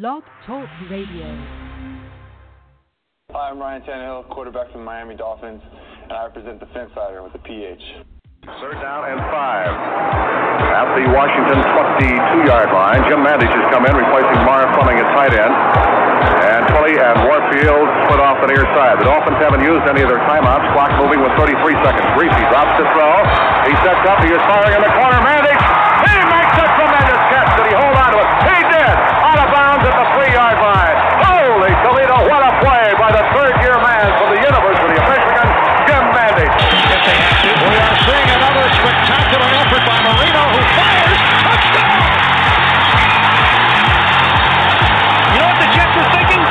Blog Talk Radio. Hi, I'm Ryan Tannehill, quarterback for the Miami Dolphins, and I represent the Phinsider with the PH. Third down and five. At the Washington 22-yard line, Jim Mandich has come in, replacing Marv Fleming at tight end. And Twilley and Warfield split off the near side. The Dolphins haven't used any of their timeouts. Clock moving with 33 seconds. Griese drops to throw. He sets up. He is firing in the corner. Mandich. Spectacular effort by Marino, who fires. Touchdown! You know what the Jets are thinking?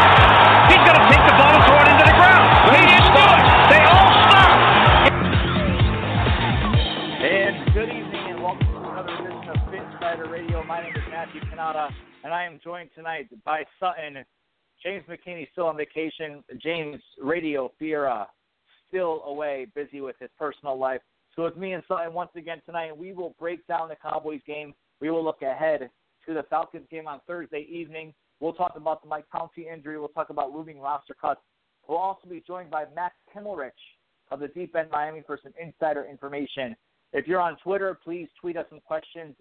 He's going to take the ball and throw it into the ground. He didn't do it. They all stopped. And good evening, and welcome to another edition of Phinsider Radio. My name is Matthew Canada, and I am joined tonight by Sutton. James McKinney still on vacation. James Radio Fiera still away, busy with his personal life. So it's me and Sutton once again tonight, we will break down the Cowboys game. We will look ahead to the Falcons game on Thursday evening. We'll talk about the Mike Pouncey injury. We'll talk about looming roster cuts. We'll also be joined by Max Himmelrich of the Deep End Miami for some insider information. If you're on Twitter, please tweet us some questions.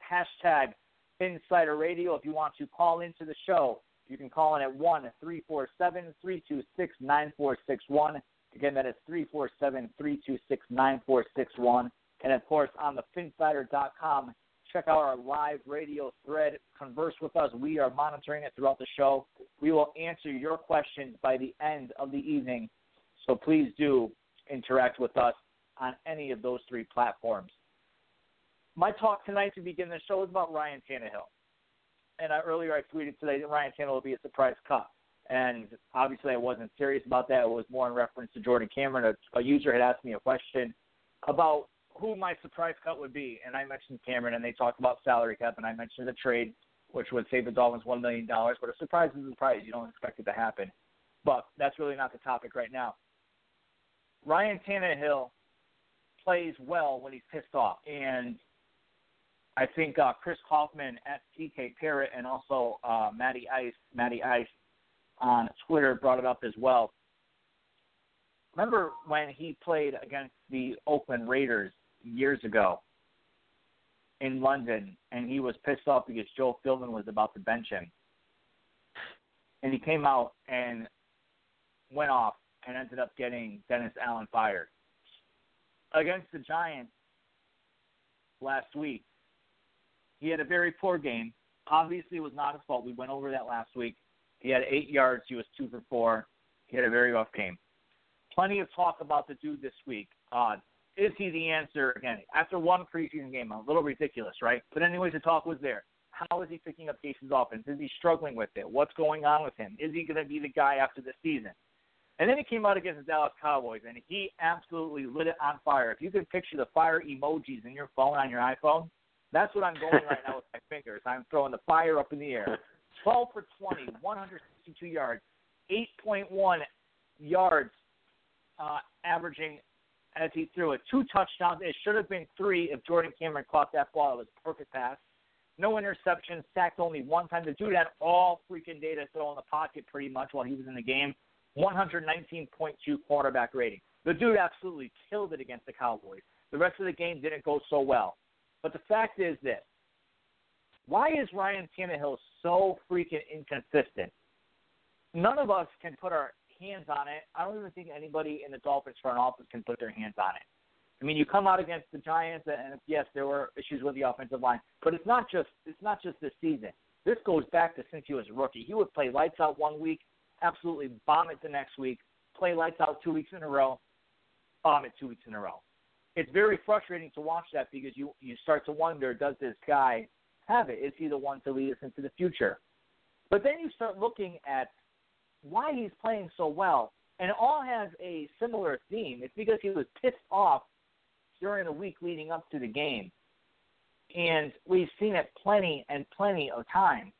Hashtag Phinsider Radio. If you want to call into the show, you can call in at 1 347 326 9461. Again, that is 347 326 9461. And of course, on the Phinsider.com, check out our live radio thread. Converse with us. We are monitoring it throughout the show. We will answer your questions by the end of the evening. So please do interact with us on any of those three platforms. My talk tonight to begin the show is about Ryan Tannehill. And I, earlier I tweeted today that Ryan Tannehill will be a surprise cut. And obviously I wasn't serious about that. It was more in reference to Jordan Cameron. A, a user had asked me a question about who my surprise cut would be. And I mentioned Cameron, and they talked about salary cap, and I mentioned the trade, which would save the Dolphins $1 million. But a surprise is a surprise. You don't expect it to happen. But that's really not the topic right now. Ryan Tannehill plays well when he's pissed off. And I think uh, Chris Kaufman at TK Parrott and also uh, Matty Ice, Matty Ice on Twitter brought it up as well. Remember when he played against the Oakland Raiders years ago in London, and he was pissed off because Joe Philbin was about to bench him, and he came out and went off and ended up getting Dennis Allen fired against the Giants last week. He had a very poor game. Obviously, it was not his fault. We went over that last week. He had eight yards. He was two for four. He had a very rough game. Plenty of talk about the dude this week. Uh, is he the answer again after one preseason game? A little ridiculous, right? But anyways, the talk was there. How is he picking up Gase's offense? Is he struggling with it? What's going on with him? Is he going to be the guy after the season? And then he came out against the Dallas Cowboys, and he absolutely lit it on fire. If you can picture the fire emojis in your phone on your iPhone, that's what I'm going right now with my fingers. I'm throwing the fire up in the air. 12 for 20, 162 yards, 8.1 yards uh, averaging as he threw it. Two touchdowns. It should have been three if Jordan Cameron caught that ball. It was a perfect pass. No interceptions, sacked only one time. The dude had all freaking data throw in the pocket pretty much while he was in the game. 119.2 quarterback rating. The dude absolutely killed it against the Cowboys. The rest of the game didn't go so well. But the fact is this why is Ryan Tannehill so freaking inconsistent? None of us can put our hands on it. I don't even think anybody in the Dolphins front office can put their hands on it. I mean, you come out against the Giants, and yes, there were issues with the offensive line, but it's not just it's not just this season. This goes back to since he was a rookie. He would play lights out one week, absolutely bomb it the next week, play lights out two weeks in a row, bomb it two weeks in a row. It's very frustrating to watch that because you you start to wonder, does this guy have it? Is he the one to lead us into the future? But then you start looking at why he's playing so well, and it all has a similar theme. It's because he was pissed off during the week leading up to the game. And we've seen it plenty and plenty of times.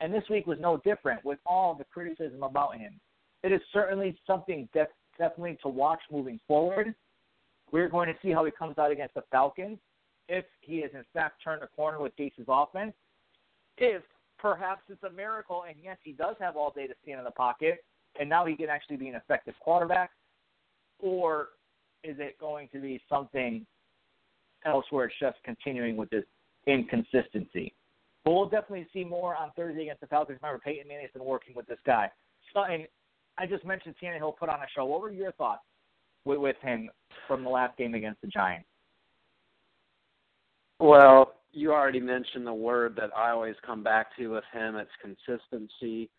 And this week was no different with all the criticism about him. It is certainly something def- definitely to watch moving forward. We're going to see how he comes out against the Falcons. If he has in fact turned a corner with Gase's offense, if perhaps it's a miracle and yes, he does have all day to stand in the pocket, and now he can actually be an effective quarterback, or is it going to be something else where it's just continuing with this inconsistency? But we'll definitely see more on Thursday against the Falcons. Remember, Peyton Manning's been working with this guy. Something I just mentioned Tannehill put on a show. What were your thoughts with, with him from the last game against the Giants? Well, you already mentioned the word that I always come back to with him. It's consistency.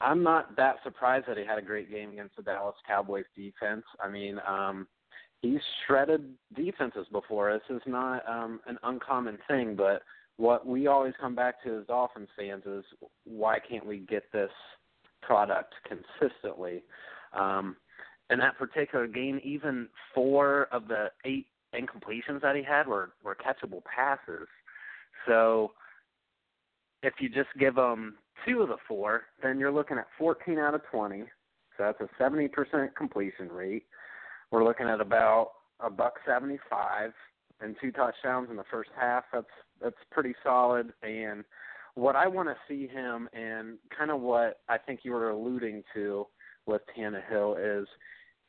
I'm not that surprised that he had a great game against the Dallas Cowboys defense. I mean, um, he's shredded defenses before. This is not um, an uncommon thing, but what we always come back to as Dolphins fans is why can't we get this product consistently? Um, in that particular game, even four of the eight incompletions that he had were were catchable passes. So if you just give him two of the four, then you're looking at 14 out of 20. So that's a 70% completion rate. We're looking at about a buck 75 and two touchdowns in the first half. That's that's pretty solid. And what I want to see him and kind of what I think you were alluding to with Tannehill is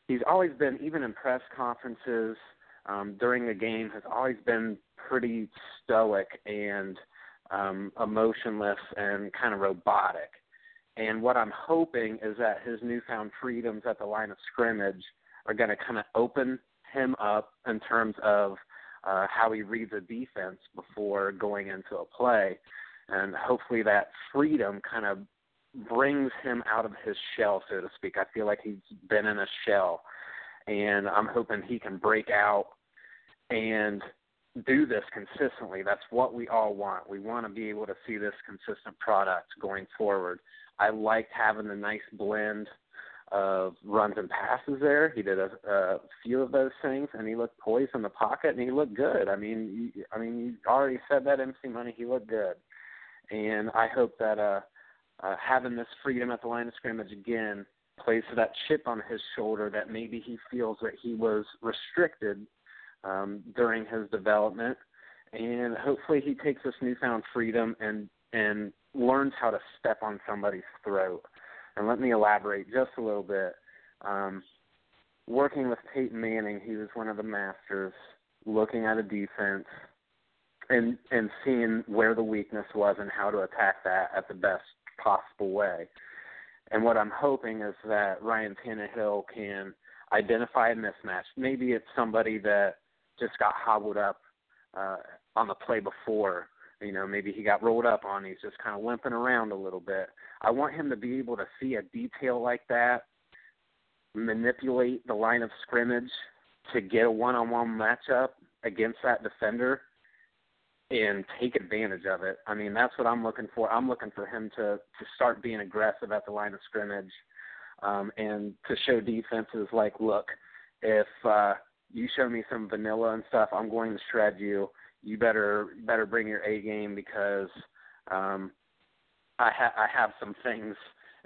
he's always been even in press conferences um, during the game has always been pretty stoic and um, emotionless and kind of robotic. And what I'm hoping is that his newfound freedoms at the line of scrimmage are going to kind of open him up in terms of uh, how he reads a defense before going into a play. And hopefully that freedom kind of brings him out of his shell, so to speak. I feel like he's been in a shell. And I'm hoping he can break out and do this consistently. That's what we all want. We want to be able to see this consistent product going forward. I liked having the nice blend of runs and passes there. He did a, a few of those things, and he looked poised in the pocket, and he looked good. I mean, you, I mean, you already said that MC Money. He looked good, and I hope that uh, uh, having this freedom at the line of scrimmage again plays that chip on his shoulder that maybe he feels that he was restricted um, during his development, and hopefully he takes this newfound freedom and and learns how to step on somebody's throat. And let me elaborate just a little bit. Um, working with Peyton Manning, he was one of the masters looking at a defense and and seeing where the weakness was and how to attack that at the best possible way. And what I'm hoping is that Ryan Tannehill can identify a mismatch. Maybe it's somebody that just got hobbled up uh, on the play before. You know, maybe he got rolled up on. He's just kind of limping around a little bit. I want him to be able to see a detail like that, manipulate the line of scrimmage to get a one-on-one matchup against that defender and take advantage of it. I mean, that's what I'm looking for. I'm looking for him to to start being aggressive at the line of scrimmage, um, and to show defenses like, look, if uh, you show me some vanilla and stuff, I'm going to shred you. You better better bring your A game because um, I ha- I have some things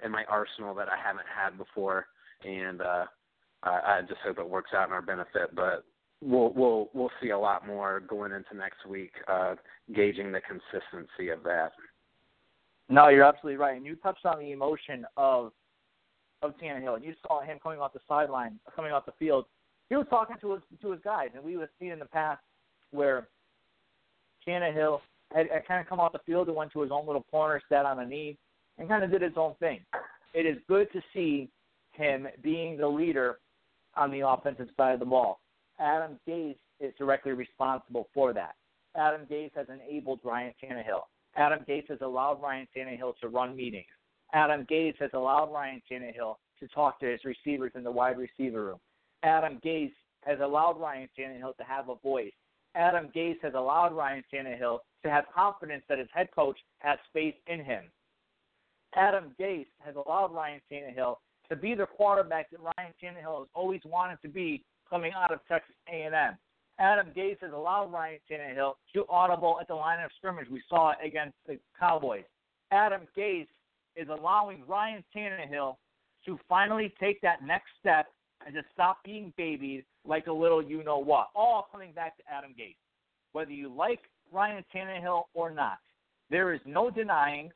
in my arsenal that I haven't had before, and uh, I, I just hope it works out in our benefit. But we'll we'll we'll see a lot more going into next week, uh, gauging the consistency of that. No, you're absolutely right, and you touched on the emotion of of Tannehill, and you saw him coming off the sideline, coming off the field. He was talking to his to his guys, and we have seen in the past where Tannehill had, had kind of come off the field and went to his own little corner, sat on a knee, and kind of did his own thing. It is good to see him being the leader on the offensive side of the ball. Adam Gase is directly responsible for that. Adam Gase has enabled Ryan Tannehill. Adam Gase has allowed Ryan Tannehill to run meetings. Adam Gase has allowed Ryan Tannehill to talk to his receivers in the wide receiver room. Adam Gase has allowed Ryan Tannehill to have a voice. Adam Gase has allowed Ryan Tannehill to have confidence that his head coach has faith in him. Adam Gase has allowed Ryan Tannehill to be the quarterback that Ryan Tannehill has always wanted to be coming out of Texas A&M. Adam Gase has allowed Ryan Tannehill to audible at the line of scrimmage. We saw it against the Cowboys. Adam Gase is allowing Ryan Tannehill to finally take that next step and to stop being babied like a little you know what. All coming back to Adam Gase. Whether you like Ryan Tannehill or not, there is no denying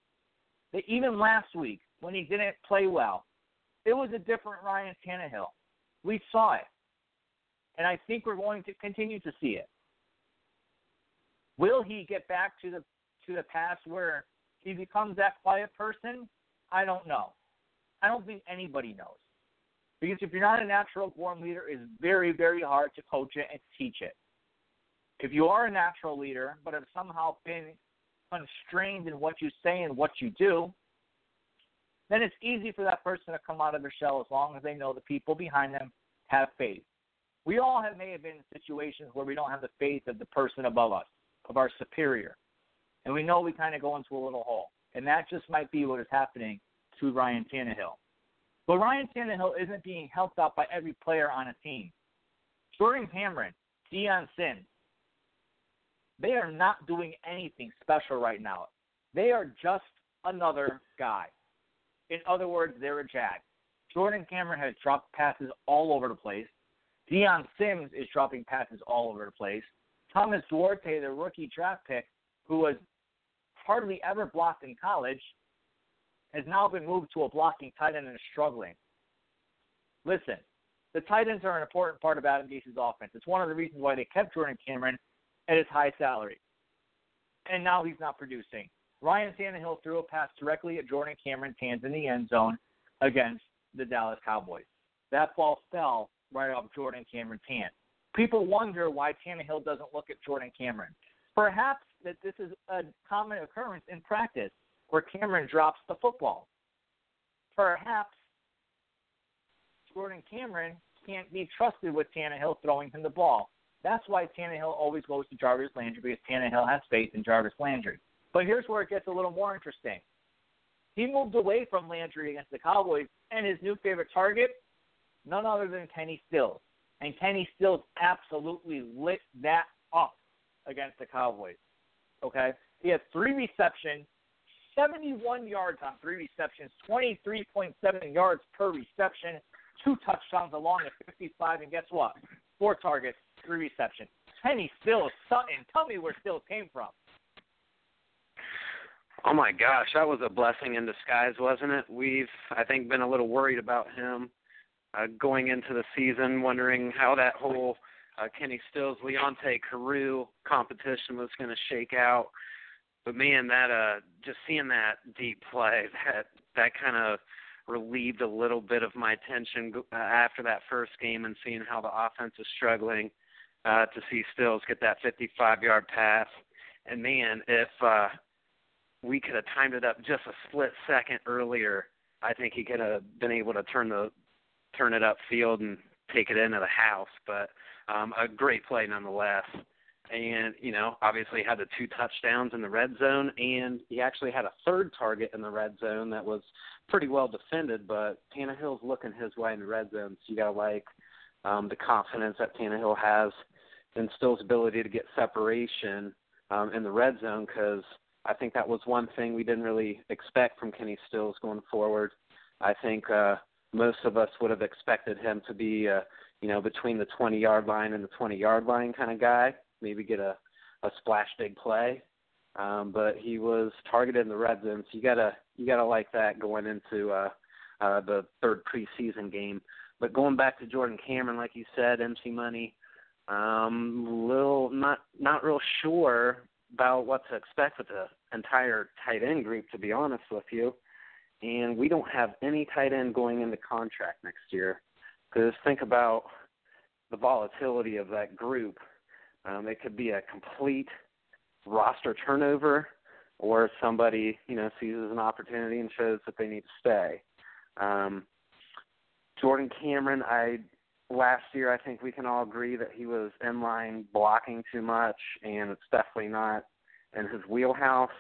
that even last week when he didn't play well, it was a different Ryan Tannehill. We saw it. And I think we're going to continue to see it. Will he get back to the to the past where he becomes that quiet person? I don't know. I don't think anybody knows. Because if you're not a natural born leader, it's very, very hard to coach it and teach it. If you are a natural leader, but have somehow been constrained in what you say and what you do, then it's easy for that person to come out of their shell as long as they know the people behind them have faith. We all have may have been in situations where we don't have the faith of the person above us, of our superior. And we know we kind of go into a little hole. And that just might be what is happening to Ryan Tannehill. But Ryan Tannehill isn't being helped out by every player on a team. Jordan Cameron, Dion Sims, they are not doing anything special right now. They are just another guy. In other words, they're a jag. Jordan Cameron has dropped passes all over the place. Dion Sims is dropping passes all over the place. Thomas Duarte, the rookie draft pick, who was hardly ever blocked in college, has now been moved to a blocking tight end and is struggling. Listen, the tight ends are an important part of Adam Gase's offense. It's one of the reasons why they kept Jordan Cameron at his high salary. And now he's not producing. Ryan Tannehill threw a pass directly at Jordan Cameron's hands in the end zone against the Dallas Cowboys. That ball fell right off Jordan Cameron's hand. People wonder why Tannehill doesn't look at Jordan Cameron. Perhaps that this is a common occurrence in practice where Cameron drops the football. Perhaps Jordan Cameron can't be trusted with Tannehill throwing him the ball. That's why Tannehill always goes to Jarvis Landry because Tannehill has faith in Jarvis Landry. But here's where it gets a little more interesting. He moved away from Landry against the Cowboys, and his new favorite target, none other than Kenny Stills. And Kenny Stills absolutely lit that up against the Cowboys. Okay? He had three receptions, 71 yards on three receptions, 23.7 yards per reception, two touchdowns along at 55, and guess what? Four targets, three receptions. Kenny Stills, Sutton, tell me where Stills came from. Oh my gosh, that was a blessing in disguise, wasn't it? We've, I think, been a little worried about him uh, going into the season, wondering how that whole uh, Kenny Stills, Leonte Carroo competition was going to shake out. But man, that uh, just seeing that deep play, that that kind of relieved a little bit of my tension uh, after that first game and seeing how the offense is struggling. Uh, to see Stills get that 55-yard pass, and man, if uh, we could have timed it up just a split second earlier, I think he could have been able to turn the turn it upfield and take it into the house. But um, a great play nonetheless. And you know, obviously had the two touchdowns in the red zone, and he actually had a third target in the red zone that was pretty well defended. But Tannehill's looking his way in the red zone, so you gotta like um, the confidence that Tannehill has in Still's ability to get separation um, in the red zone because I think that was one thing we didn't really expect from Kenny Stills going forward. I think uh, most of us would have expected him to be, uh, you know, between the 20 yard line and the 20 yard line kind of guy, maybe get a, a splash big play. Um, but he was targeted in the red zone, so you gotta you gotta like that going into uh, uh, the third preseason game. But going back to Jordan Cameron, like you said, MC Money, um, little not not real sure about what to expect with the entire tight end group, to be honest with you. And we don't have any tight end going into contract next year. Because think about the volatility of that group. Um, it could be a complete roster turnover, or somebody you know seizes an opportunity and shows that they need to stay. Um, Jordan Cameron, I last year I think we can all agree that he was in line blocking too much, and it's definitely not in his wheelhouse.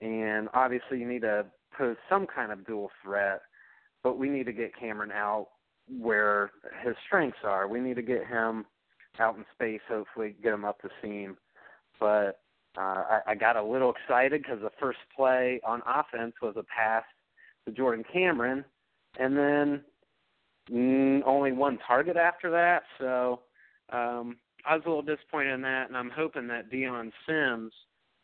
And obviously, you need to pose some kind of dual threat, but we need to get Cameron out where his strengths are. We need to get him out in space, hopefully, get him up the seam. But uh, I, I got a little excited because the first play on offense was a pass to Jordan Cameron, and then mm, only one target after that. So um, I was a little disappointed in that, and I'm hoping that Dion Sims –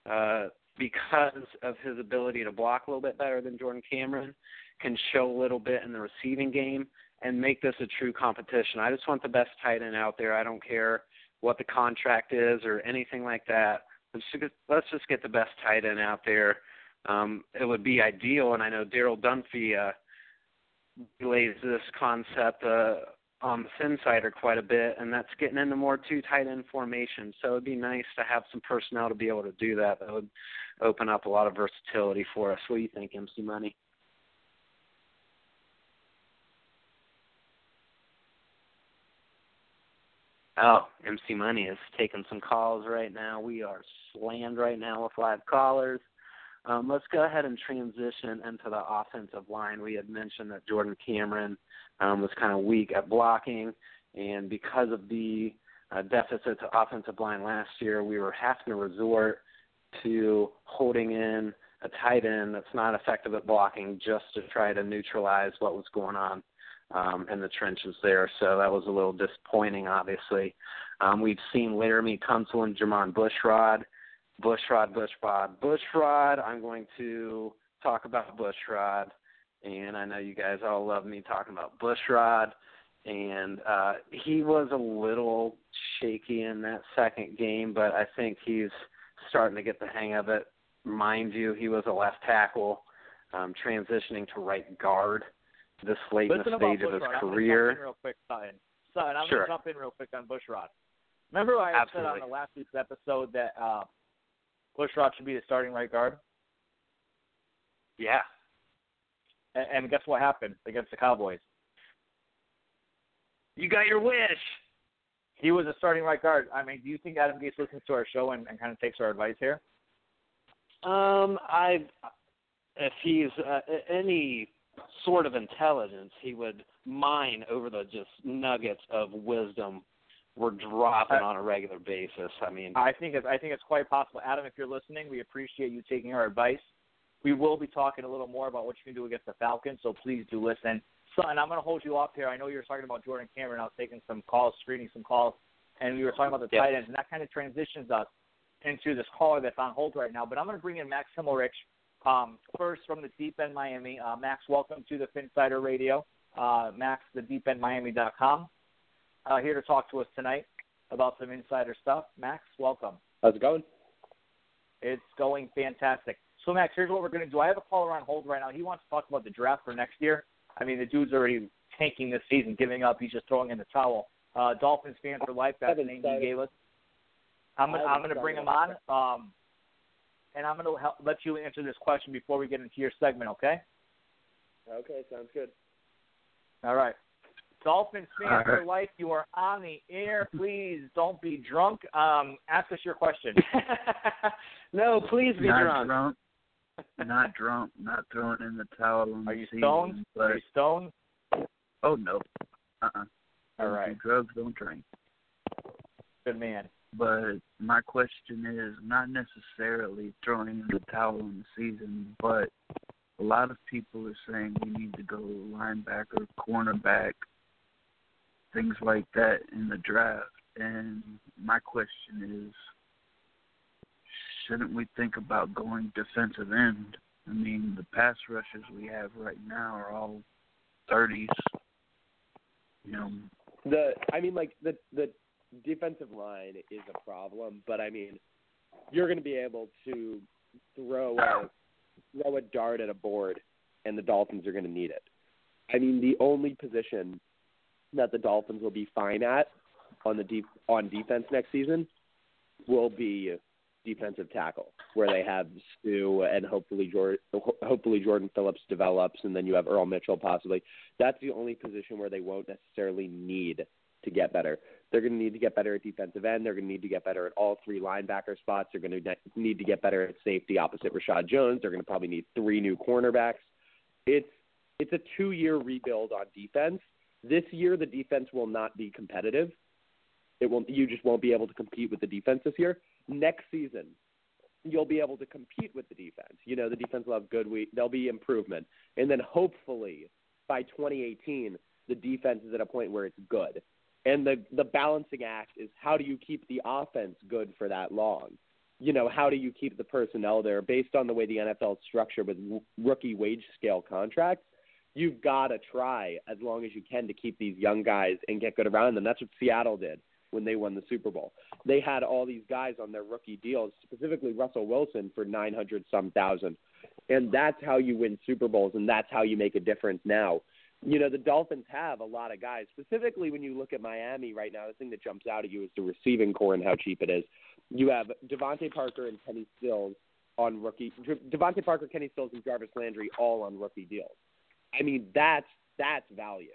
uh, because of his ability to block a little bit better than Jordan Cameron, can show a little bit in the receiving game and make this a true competition. I just want the best tight end out there. I don't care what the contract is or anything like that. Let's just, let's just get the best tight end out there. Um, it would be ideal, and I know Daryl Dunphy uh, relays this concept uh, um, Phinsider quite a bit, and that's getting into more two tight end formation. So it'd be nice to have some personnel to be able to do that. That would open up a lot of versatility for us. What do you think, MC Money? Oh, MC Money is taking some calls right now. We are slammed right now with live callers. Um, let's go ahead and transition into the offensive line. We had mentioned that Jordan Cameron um, was kind of weak at blocking, and because of the uh, deficit to offensive line last year, we were having to resort to holding in a tight end that's not effective at blocking just to try to neutralize what was going on um, in the trenches there. So that was a little disappointing, obviously. Um, we've seen Laremy Tunsil and Jermon Bushrod – Bushrod, Bushrod, Bushrod. I'm going to talk about Bushrod, and I know you guys all love me talking about Bushrod. And uh, he was a little shaky in that second game, but I think he's starting to get the hang of it. Mind you, he was a left tackle, um, transitioning to right guard this late Listen in the stage of his career. I'm real quick, Sutton. Sutton, I'm sure. going to jump in real quick on Bushrod. Remember I Absolutely. said on the last week's episode that uh, Bushrod should be the starting right guard. Yeah. And, and guess what happened against the Cowboys? You got your wish. He was a starting right guard. I mean, do you think Adam Gase listens to our show and, and kind of takes our advice here? Um, I, if he's uh, any sort of intelligence, he would mine over the just nuggets of wisdom we're dropping on a regular basis. I mean, I think it's, I think it's quite possible. Adam, if you're listening, we appreciate you taking our advice. We will be talking a little more about what you can do against the Falcons, so please do listen. So, and I'm going to hold you up here. I know you were talking about Jordan Cameron. I was taking some calls, screening some calls, and we were talking about the Yep. tight ends, and that kind of transitions us into this caller that's on hold right now. But I'm going to bring in Max Himmelrich um, first from the Deep End Miami. Uh, Max, welcome to the Phinsider Radio. Uh, Max, the deependmiami.com uh, here to talk to us tonight about some insider stuff. Max, welcome. How's it going? It's going fantastic. So, Max, here's what we're going to do. I have a caller on hold right now. He wants to talk about the draft for next year. I mean, the dude's already tanking this season, giving up. He's just throwing in the towel. Uh, Dolphins fan for life. That's the name he gave us. I'm gonna, I'm going to bring him on, um, and I'm going to help, let you answer this question before we get into your segment. Okay? Okay, sounds good. All right. Dolphins fan for life, you are on the air. Please don't be drunk. Um, ask us your question. no, please be not drunk. drunk. Not drunk. Not throwing in the towel on Are the you season, stoned? But, Are you stoned? oh no. Uh uh All right. do drugs. Don't drink. Good man. But my question is not necessarily throwing in the towel on the season, but a lot of people are saying we need to go linebacker, cornerback, things like that in the draft. And my question is, shouldn't we think about going defensive end? I mean, the pass rushers we have right now are all 30s. You know, The I mean, like the the defensive line is a problem, but I mean, you're going to be able to throw a throw a dart at a board, and the Dolphins are going to need it. I mean, the only position that the Dolphins will be fine at on the deep on defense next season will be defensive tackle, where they have Suh and hopefully Jordan, hopefully Jordan Phillips develops, and then you have Earl Mitchell possibly. That's the only position where they won't necessarily need to get better. They're going to need to get better at defensive end. They're going to need to get better at all three linebacker spots. They're going to ne- need to get better at safety opposite Reshad Jones. They're going to probably need three new cornerbacks. It's it's a two year rebuild on defense. This year, the defense will not be competitive. It won't. You just won't be able to compete with the defense this year. Next season, you'll be able to compete with the defense. You know, the defense will have good week. There'll be improvement, and then hopefully by 2018, the defense is at a point where it's good. And the the balancing act is how do you keep the offense good for that long? You know, how do you keep the personnel there based on the way the NFL is structured with rookie wage scale contracts? You've got to try as long as you can to keep these young guys and get good around them. That's what Seattle did when they won the Super Bowl. They had all these guys on their rookie deals, specifically Russell Wilson for 900 some thousand. And that's how you win Super Bowls and that's how you make a difference now. You know, the Dolphins have a lot of guys. Specifically when you look at Miami right now, the thing that jumps out at you is the receiving corps and how cheap it is. You have DeVante Parker and Kenny Stills on rookie DeVante Parker, Kenny Stills and Jarvis Landry all on rookie deals. I mean, that's that's value.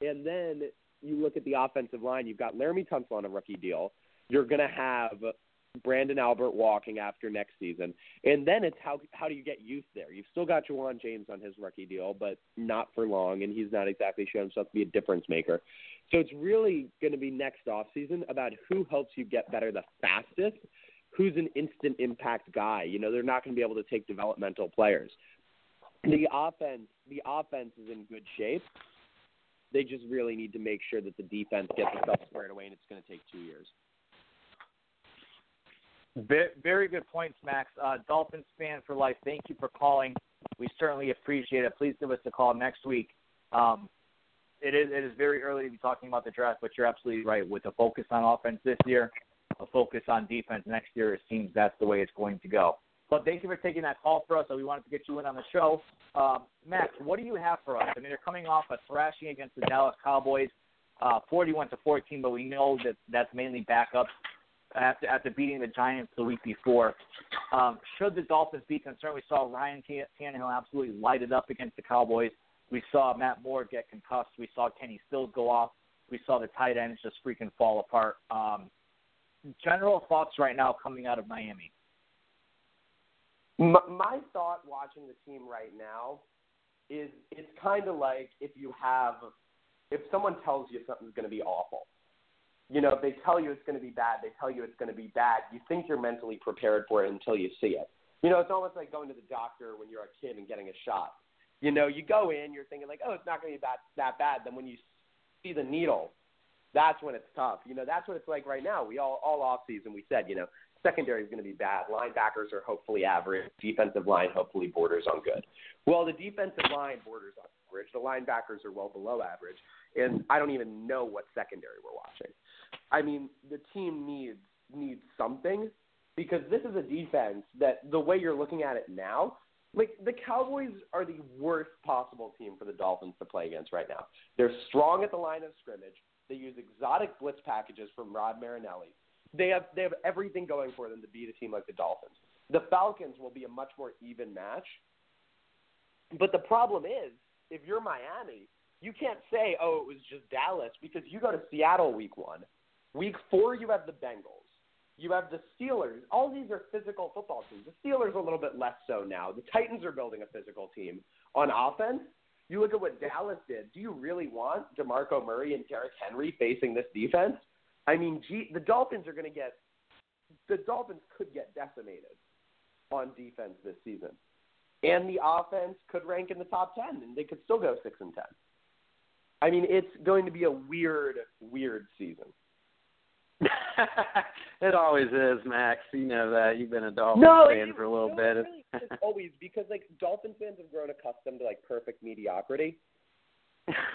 And then you look at the offensive line, you've got Laremy Tunsil on a rookie deal. You're going to have Branden Albert walking after next season. And then it's how how do you get youth there? You've still got Ja'Wuan James on his rookie deal, but not for long, and he's not exactly shown himself to be a difference maker. So it's really going to be next off season about who helps you get better the fastest, who's an instant impact guy. You know, they're not going to be able to take developmental players. The offense, the offense is in good shape. They just really need to make sure that the defense gets itself squared away, and it's going to take two years. Very, good points, Max. Uh, Dolphins fan for life. Thank you for calling. We certainly appreciate it. Please give us a call next week. Um, it is it is very early to be talking about the draft, but you're absolutely right. With a focus on offense this year, a focus on defense next year, it seems that's the way it's going to go. But thank you for taking that call for us. So we wanted to get you in on the show. Um, Max, what do you have for us? I mean, they're coming off a thrashing against the Dallas Cowboys, uh, 41 to 14, but we know that that's mainly backups after after beating the Giants the week before. Um, should the Dolphins be concerned? We saw Ryan Tannehill absolutely light it up against the Cowboys. We saw Matt Moore get concussed. We saw Kenny Stills go off. We saw the tight ends just freaking fall apart. Um, general thoughts right now coming out of Miami. My, my thought watching the team right now is it's kind of like if you have, if someone tells you something's going to be awful. You know, if they tell you it's going to be bad, they tell you it's going to be bad. You think you're mentally prepared for it until you see it. You know, it's almost like going to the doctor when you're a kid and getting a shot. You know, you go in, you're thinking like, oh, it's not going to be that that bad. Then when you see the needle, that's when it's tough. You know, that's what it's like right now. We all all off season we said, you know, secondary is going to be bad. Linebackers are hopefully average. Defensive line hopefully borders on good. Well, the defensive line borders on average. The linebackers are well below average, and I don't even know what secondary we're watching. I mean, the team needs needs something because this is a defense that the way you're looking at it now, like the Cowboys are the worst possible team for the Dolphins to play against right now. They're strong at the line of scrimmage. They use exotic blitz packages from Rod Marinelli. They have they have everything going for them to beat a team like the Dolphins. The Falcons will be a much more even match. But the problem is, if you're Miami, you can't say, oh, it was just Dallas because you go to Seattle week one. Week four, you have the Bengals. You have the Steelers. All these are physical football teams. The Steelers a little bit less so now. The Titans are building a physical team on offense. You look at what Dallas did. Do you really want DeMarco Murray and Derrick Henry facing this defense? I mean, gee, the Dolphins are going to get the Dolphins could get decimated on defense this season, and the offense could rank in the top ten, and they could still go six and ten. I mean, it's going to be a weird, weird season. it always is, Max. You know that. You've been a Dolphins no, fan it, for a little no, bit. It really, it's always because like Dolphins fans have grown accustomed to like perfect mediocrity,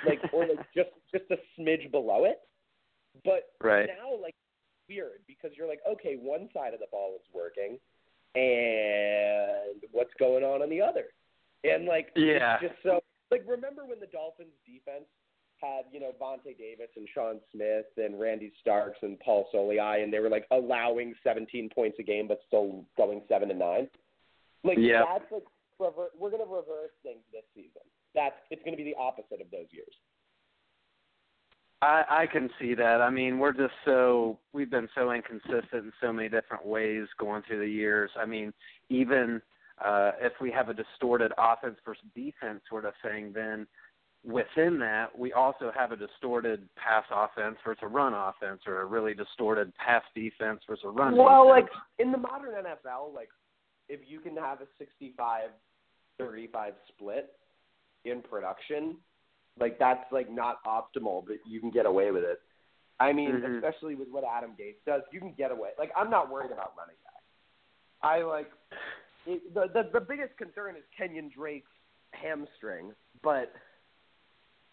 like or like just just a smidge below it. But right. now, like weird because you're like, okay, one side of the ball is working, and what's going on on the other? And like, yeah, it's just so like remember when the Dolphins defense had, you know, Vontae Davis and Sean Smith and Randy Starks and Paul Soliai, and they were like allowing 17 points a game, but still going seven to nine. Like yep. that's like rever- we're going to reverse things this season. That's it's going to be the opposite of those years. I, I can see that. I mean, we're just so we've been so inconsistent in so many different ways going through the years. I mean, even uh, if we have a distorted offense versus defense sort of thing, then within that, we also have a distorted pass offense versus a run offense, or a really distorted pass defense versus a run. Well, defense. like in the modern NFL, like if you can have a 65-35 split in production, like that's like not optimal, but you can get away with it. I mean, mm-hmm. especially with what Adam Gase does, you can get away. Like I'm not worried about running back. I like it, the, the the biggest concern is Kenyon Drake's hamstring, but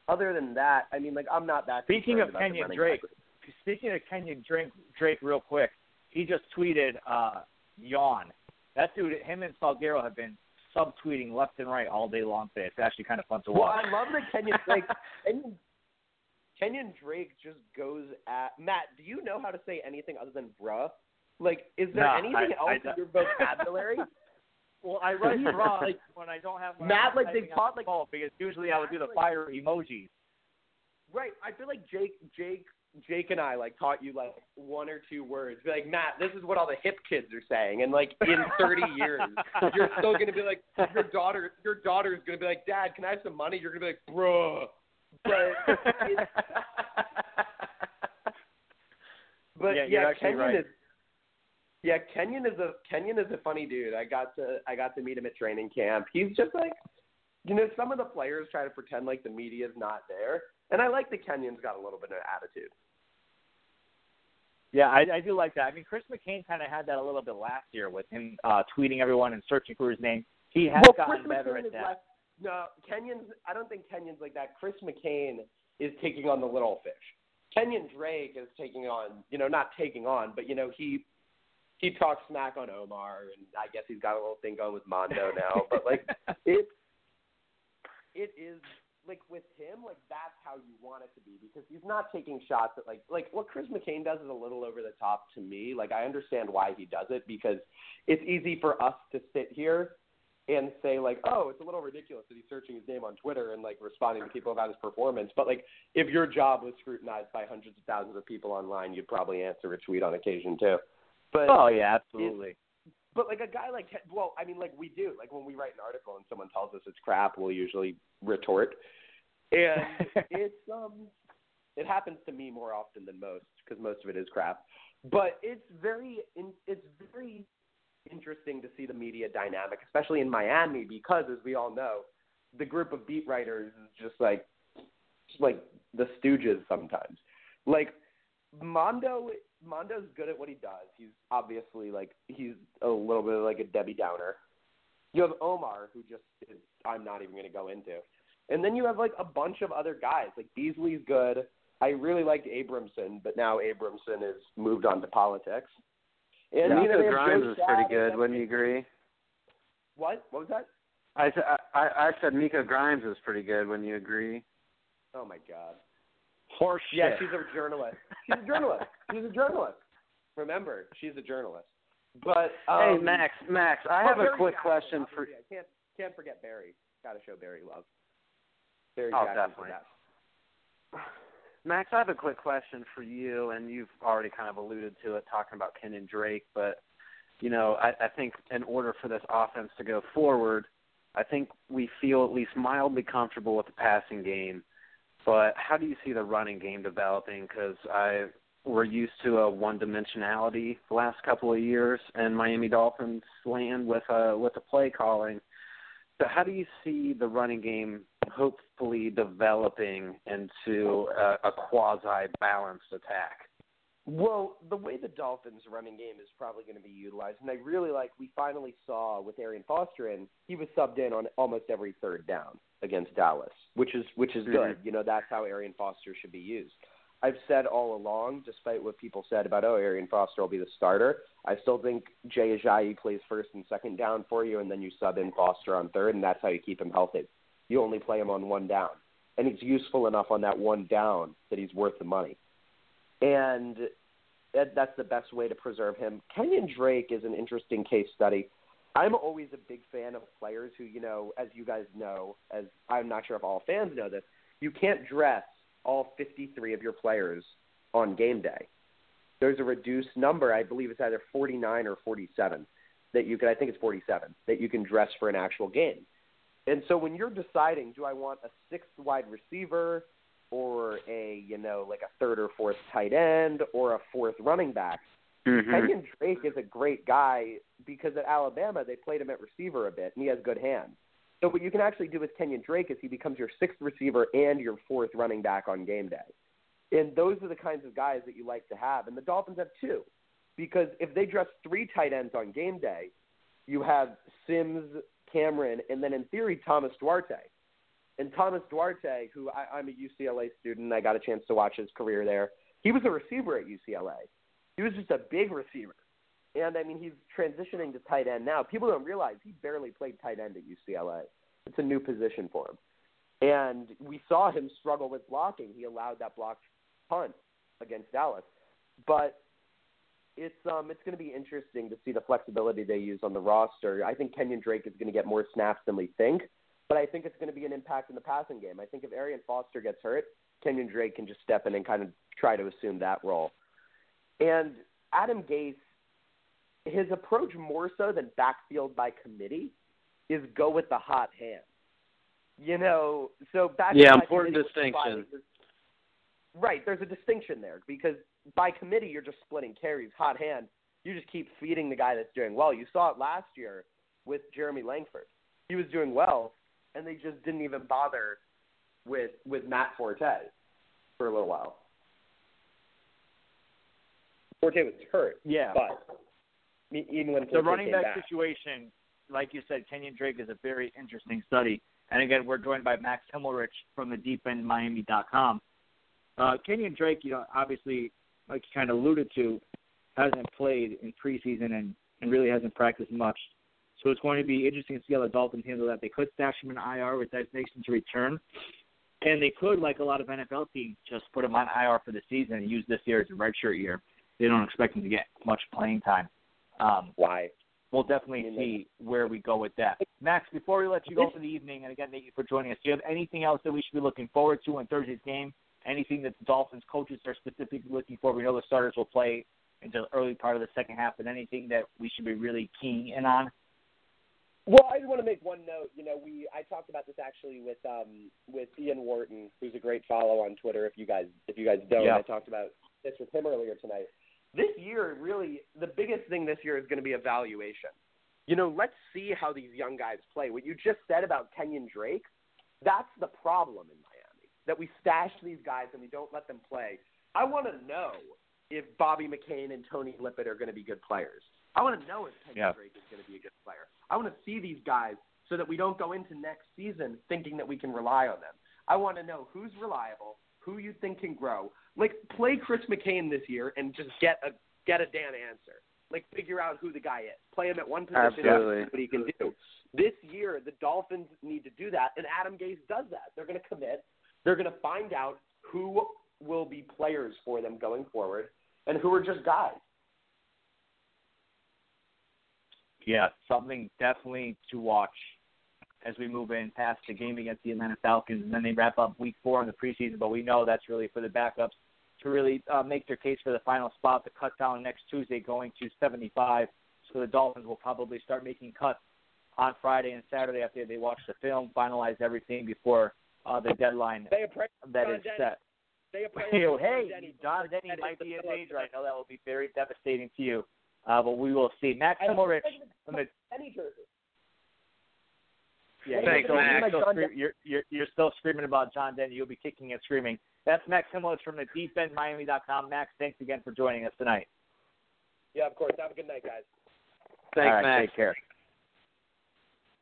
other than that, I mean, like I'm not that. Speaking of Kenyon Drake, back. speaking of Kenyon Drake, Drake, real quick, he just tweeted, uh, "Yawn." That dude, him and Salguero have been subtweeting left and right all day long today. It's actually kind of fun to watch. Well, watch. I love that Kenyon Drake. Kenyon, Kenyon Drake just goes at Matt. Do you know how to say anything other than "bruh"? Like, is there No, anything I- else I in your vocabulary? Well, I write "bruh" like, when I don't have my Matt, like, they typing on taught, like- phone, because usually I would do the fire emojis. Right. I feel like Jake, Jake, Jake, and I like taught you like one or two words. Be like, Matt, this is what all the hip kids are saying, and like in 30 years, you're still gonna be like, your daughter, your daughter's gonna be like, Dad, can I have some money? You're gonna be like, Bruh. But, but Yeah, yeah, Kenyon right. is. Yeah, Kenyon is a Kenyon is a funny dude. I got to I got to meet him at training camp. He's just like, you know, some of the players try to pretend like the media's not there, and I like that Kenyon's got a little bit of attitude. Yeah, I, I do like that. I mean, Chris McCain kind of had that a little bit last year with him uh, tweeting everyone and searching for his name. He has well, gotten Chris better McCain at that. less, no, Kenyon's. I don't think Kenyon's like that. Chris McCain is taking on the little fish. Kenyon Drake is taking on, you know, not taking on, but you know, he he talks smack on Omar, and I guess he's got a little thing going with Mondo now. But like, it it is like with him, like that's how you want it to be because he's not taking shots at like like what Chris McCain does is a little over the top to me. Like I understand why he does it because it's easy for us to sit here and say like, oh, it's a little ridiculous that he's searching his name on Twitter and like responding to people about his performance. But like, if your job was scrutinized by hundreds of thousands of people online, you'd probably answer a tweet on occasion too. But Oh yeah, absolutely. But like a guy like well, I mean, like we do. Like when we write an article and someone tells us it's crap, we'll usually retort, and it's um, it happens to me more often than most because most of it is crap. But it's very it's very interesting to see the media dynamic, especially in Miami, because as we all know, the group of beat writers is just like just like the Stooges sometimes. Like Mondo Mondo's good at what he does. He's obviously like he's a little bit like a Debbie Downer. You have Omar who just is I'm not even going to go into. And then you have like a bunch of other guys. Like Beasley's good. I really liked Abramson, but now Abramson has moved on to politics. And yeah, you know, Grimes is pretty good. Wouldn't you agree? What? What was that? I said I, I said Miko Grimes is pretty good. Wouldn't you agree? Oh my god. Horse Yeah, she's a journalist. She's a journalist. she's a journalist. Remember, she's a journalist. But um, hey Max, Max, I oh, have a quick Jackson, question for. I can't can't forget Barry. Got to show Barry love. Barry Oh, definitely. Max, I have a quick question for you, and you've already kind of alluded to it, talking about Kenyon Drake. But you know, I, I think in order for this offense to go forward, I think we feel at least mildly comfortable with the passing game. But how do you see the running game developing? Because I we're used to a one dimensionality the last couple of years in Miami Dolphins land with a with a play calling. So how do you see the running game hopefully developing into a, a quasi balanced attack? Well, the way the Dolphins' running game is probably going to be utilized, and I really like, we finally saw with Arian Foster in, he was subbed in on almost every third down against Dallas, which is which is good. Mm-hmm. You know, that's how Arian Foster should be used. I've said all along, despite what people said about oh Arian Foster will be the starter, I still think Jay Ajayi plays first and second down for you, and then you sub in Foster on third, and that's how you keep him healthy. You only play him on one down, and he's useful enough on that one down that he's worth the money, and that, that's the best way to preserve him. Kenyon Drake is an interesting case study. I'm always a big fan of players who, you know, as you guys know, as I'm not sure if all fans know this, you can't dress all 53 of your players on game day. There's a reduced number, I believe it's either 49 or 47 that you can I think it's 47 that you can dress for an actual game. And so when you're deciding do I want a sixth wide receiver or a, you know, like a third or fourth tight end or a fourth running back, Mm-hmm. Kenyon Drake is a great guy because at Alabama they played him at receiver a bit and he has good hands. So what you can actually do with Kenyon Drake is he becomes your sixth receiver and your fourth running back on game day. And those are the kinds of guys that you like to have. And the Dolphins have two. Because if they dress three tight ends on game day, you have Sims, Cameron, and then in theory Thomas Duarte. And Thomas Duarte, who I, I'm a UCLA student, I got a chance to watch his career there. He was a receiver at UCLA. He was just a big receiver. And I mean, he's transitioning to tight end now. People don't realize he barely played tight end at UCLA. It's a new position for him. And we saw him struggle with blocking. He allowed that blocked punt against Dallas. But it's um it's going to be interesting to see the flexibility they use on the roster. I think Kenyon Drake is going to get more snaps than we think, but I think it's going to be an impact in the passing game. I think if Arian Foster gets hurt, Kenyon Drake can just step in and kind of try to assume that role. And Adam Gase, his approach more so than backfield by committee is go with the hot hand. You know, so backfield Yeah, important distinction. fine. Right, there's a distinction there because by committee you're just splitting carries. Hot hand, you just keep feeding the guy that's doing well. You saw it last year with Jeremy Langford. He was doing well, and they just didn't even bother with with Matt Forte for a little while. Forte was hurt. Yeah. But even when the Forte running back back, situation, like you said, Kenyon Drake is a very interesting study. And again, we're joined by Max Himmelrich from the deependmiami.com. Uh, Kenyon Drake, you know, obviously, like you kind of alluded to, hasn't played in preseason and, and really hasn't practiced much. So it's going to be interesting to see how the Dolphins handle that. They could stash him in IR with designation to return. And they could, like a lot of NFL teams, just put him on IR for the season and use this year as a redshirt year. They don't expect him to get much playing time. Um, why? we'll definitely see where we go with that. Max, before we let you go for the evening, and again, thank you for joining us. Do you have anything else that we should be looking forward to in Thursday's game? Anything that the Dolphins coaches are specifically looking for? We know the starters will play into the early part of the second half, but anything that we should be really keying in on? Well, I just want to make one note. You know, we I talked about this actually with um with Ian Wharton, who's a great follow on Twitter. If you guys if you guys don't, Yeah. I talked about this with him earlier tonight. This year, really, the biggest thing this year is going to be evaluation. You know, let's see how these young guys play. What you just said about Kenyon Drake, that's the problem in Miami. That we stash these guys and we don't let them play. I want to know if Bobby McCain and Tony Lippett are going to be good players. I want to know if Kenyon Yeah. Drake is going to be a good player. I want to see these guys so that we don't go into next season thinking that we can rely on them. I want to know who's reliable, who you think can grow. Like play Chris McCain this year and just get a get a damn answer. Like figure out who the guy is. Play him at one position Absolutely. and see what he can do. This year the Dolphins need to do that and Adam Gase does that. They're going to commit. They're going to find out who will be players for them going forward and who are just guys. Yeah, something definitely to watch as we move in past the game against the Atlanta Falcons, and then they wrap up Week Four in the preseason. But we know that's really for the backups to really uh, make their case for the final spot. The cut down next Tuesday, going to 75. So the Dolphins will probably start making cuts on Friday and Saturday after they watch the film, finalize everything before uh, the deadline that is set. They appraise You know, John hey. John Denny might be in danger. I know that will be very devastating to you, uh, but we will see. Max I don't Himmelrich think from the Denny jersey. Yeah, Thanks, you're, still, Max. you're, still John scream, you're, you're, you're still screaming about John Denny. You'll be kicking and screaming. That's Max Himmelrich from the DeepEndMiami.com. Max, thanks again for joining us tonight. Yeah, of course. Have a good night, guys. Thanks, All right, Max. Take care.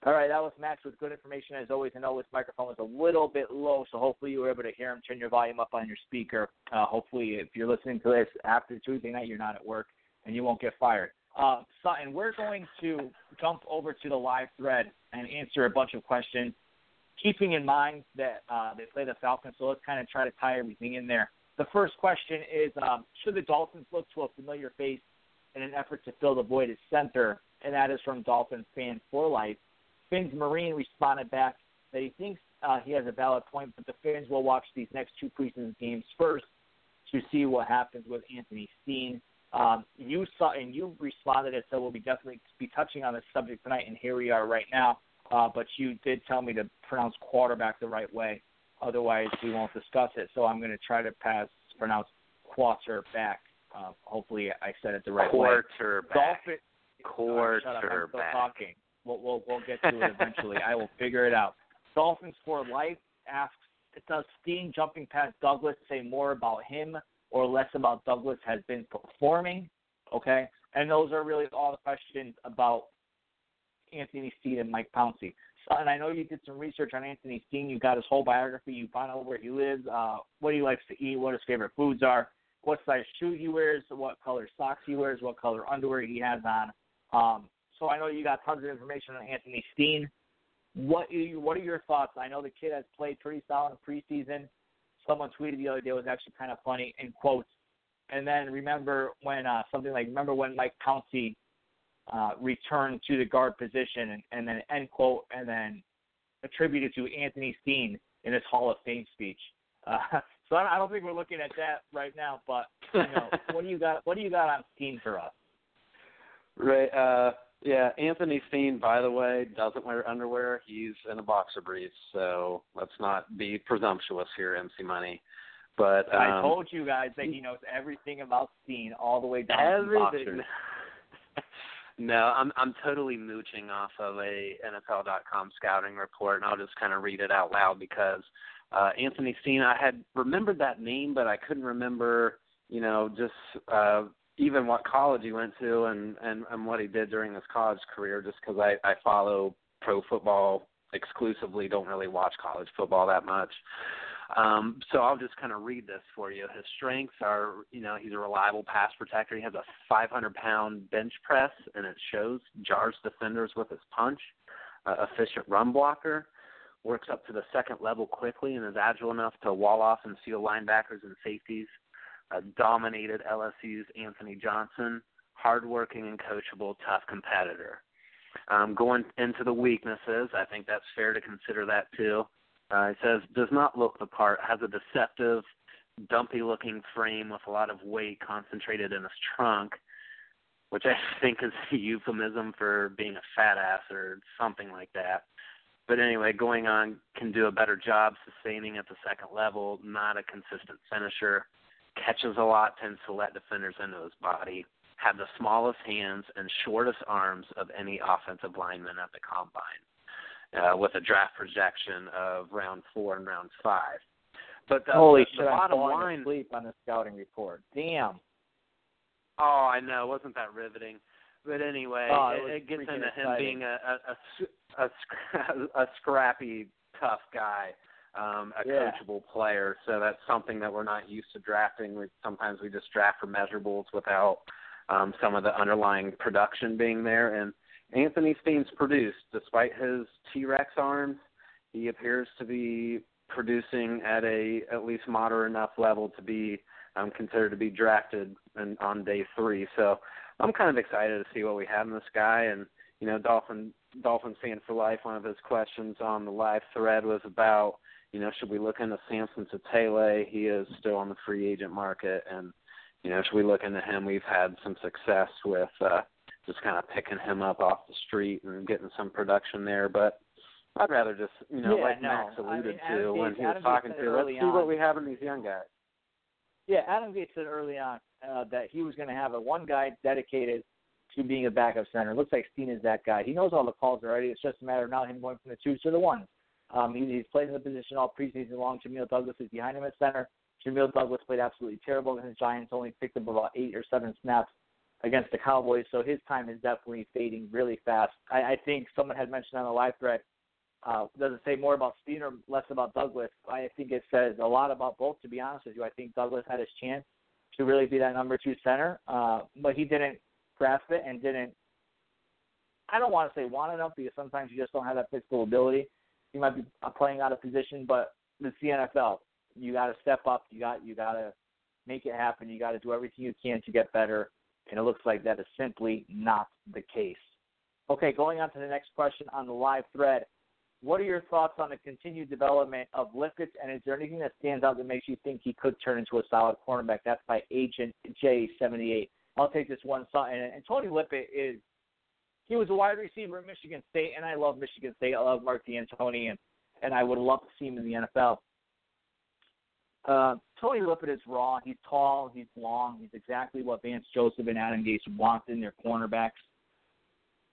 All right, that was Max with good information as always. I know his microphone was a little bit low, so hopefully you were able to hear him. Turn your volume up on your speaker. Uh, hopefully, if you're listening to this after Tuesday night, you're not at work and you won't get fired. Uh, Sutton, we're going to jump over to the live thread and answer a bunch of questions, keeping in mind that uh, they play the Falcons. So let's kind of try to tie everything in there. The first question is: um, Should the Dolphins look to a familiar face in an effort to fill the void at center? And that is from Dolphins fan for life. Fins Marine responded back that he thinks uh, he has a valid point, but the fans will watch these next two preseason games first to see what happens with Anthony Steen. Um, you saw and you responded and said we'll be definitely be touching on this subject tonight, and here we are right now. Uh, but you did tell me to pronounce quarterback the right way, otherwise we won't discuss it. So I'm going to try to pass pronounce quarterback. Uh, hopefully I said it the right way. Quarterback. Dolphin. All right, shut up. Still talking. We'll, we'll we'll get to it eventually. I will figure it out. Dolphins for life asks, does Steen jumping past Douglas say more about him or less about Douglas has been performing? Okay, and those are really all the questions about Anthony Steen and Mike Pouncey. So, and I know you did some research on Anthony Steen. You got his whole biography. You found out where he lives, uh, what he likes to eat, what his favorite foods are, what size shoe he wears, what color socks he wears, what color underwear he has on. Um, so I know you got tons of information on Anthony Steen. What are you, what are your thoughts? I know the kid has played pretty solid preseason. Someone tweeted the other day was actually kind of funny in quotes. And then remember when uh, something like remember when Mike Pouncey uh, returned to the guard position and, and then end quote and then attributed to Anthony Steen in his Hall of Fame speech. Uh, so I I don't think we're looking at that right now. But you know, what do you got? What do you got on Steen for us? Right. Uh, yeah, Anthony Steen, by the way, doesn't wear underwear. He's in a boxer brief, so let's not be presumptuous here, MC Money. But um, I told you guys that he knows everything about Steen all the way down to the everything. boxers. no, I'm I'm totally mooching off of a NFL.com scouting report, and I'll just kind of read it out loud because uh, Anthony Steen, I had remembered that name, but I couldn't remember, you know, just uh, even what college he went to and and and what he did during his college career, just because I I follow pro football exclusively, don't really watch college football that much. Um, so I'll just kind of read this for you. His strengths are, you know, he's a reliable pass protector. He has a 500 pound bench press, and it shows. Jars defenders with his punch. Uh, efficient run blocker. Works up to the second level quickly and is agile enough to wall off and seal linebackers and safeties. Uh, dominated LSU's Anthony Johnson. Hardworking and coachable, tough competitor. Um, going into the weaknesses, I think that's fair to consider that too. Uh, it says does not look the part, has a deceptive, dumpy-looking frame with a lot of weight concentrated in his trunk, which I think is a euphemism for being a fat ass or something like that. But anyway, going on can do a better job sustaining at the second level. Not a consistent finisher. Catches a lot, tends to let defenders into his body. Had the smallest hands and shortest arms of any offensive lineman at the combine uh, with a draft projection of round four and round five. But the, Holy the, shit! the I'm falling line. asleep on the scouting report. Damn. Oh, I know. Wasn't that riveting? But anyway, Oh, it it, it gets into him exciting. being a a, a, a, a scrappy, tough guy, um, a Yeah. coachable player. So that's something that we're not used to drafting. We sometimes we just draft for measurables without um, some of the underlying production being there. And Anthony Steen's produced, despite his T-Rex arms, he appears to be producing at a at least moderate enough level to be um, considered to be drafted in, on day three. So I'm kind of excited to see what we have in this guy. And you know, Dolphin Dolphin fan for life. One of his questions on the live thread was about, you know, should we look into Samson Satele? He is still on the free agent market, and you know, should we look into him? We've had some success with uh, just kind of picking him up off the street and getting some production there, but. I'd rather just, you know, yeah, like no. Max alluded I mean, to Adam when Gase- he was Adam talking to, let's see what we have in these young guys. Yeah, Adam Gase said early on uh, that he was going to have a one guy dedicated to being a backup center. It looks like Steen is that guy. He knows all the calls already. It's just a matter of now him going from the twos to the ones. Um, he, he's played in the position all preseason long. Jamil Douglas is behind him at center. Jamil Douglas played absolutely terrible against the Giants. Only picked up about eight or seven snaps against the Cowboys. So his time is definitely fading really fast. I, I think someone had mentioned on the live thread uh, does it say more about Steen or less about Douglas? I think it says a lot about both. To be honest with you, I think Douglas had his chance to really be that number two center, uh, but he didn't grasp it and didn't. I don't want to say want enough because sometimes you just don't have that physical ability. You might be playing out of position, but the NFL. You got to step up. You got you got to make it happen. You got to do everything you can to get better, and it looks like that is simply not the case. Okay, going on to the next question on the live thread. What are your thoughts on the continued development of Lippett's, and is there anything that stands out that makes you think he could turn into a solid cornerback? That's by Agent J78. I'll take this one. And, and Tony Lippett is he was a wide receiver at Michigan State, and I love Michigan State. I love Mark Dantonio, and and I would love to see him in the NFL. Uh, Tony Lippett is raw. He's tall. He's long. He's exactly what Vance Joseph and Adam Gase want in their cornerbacks.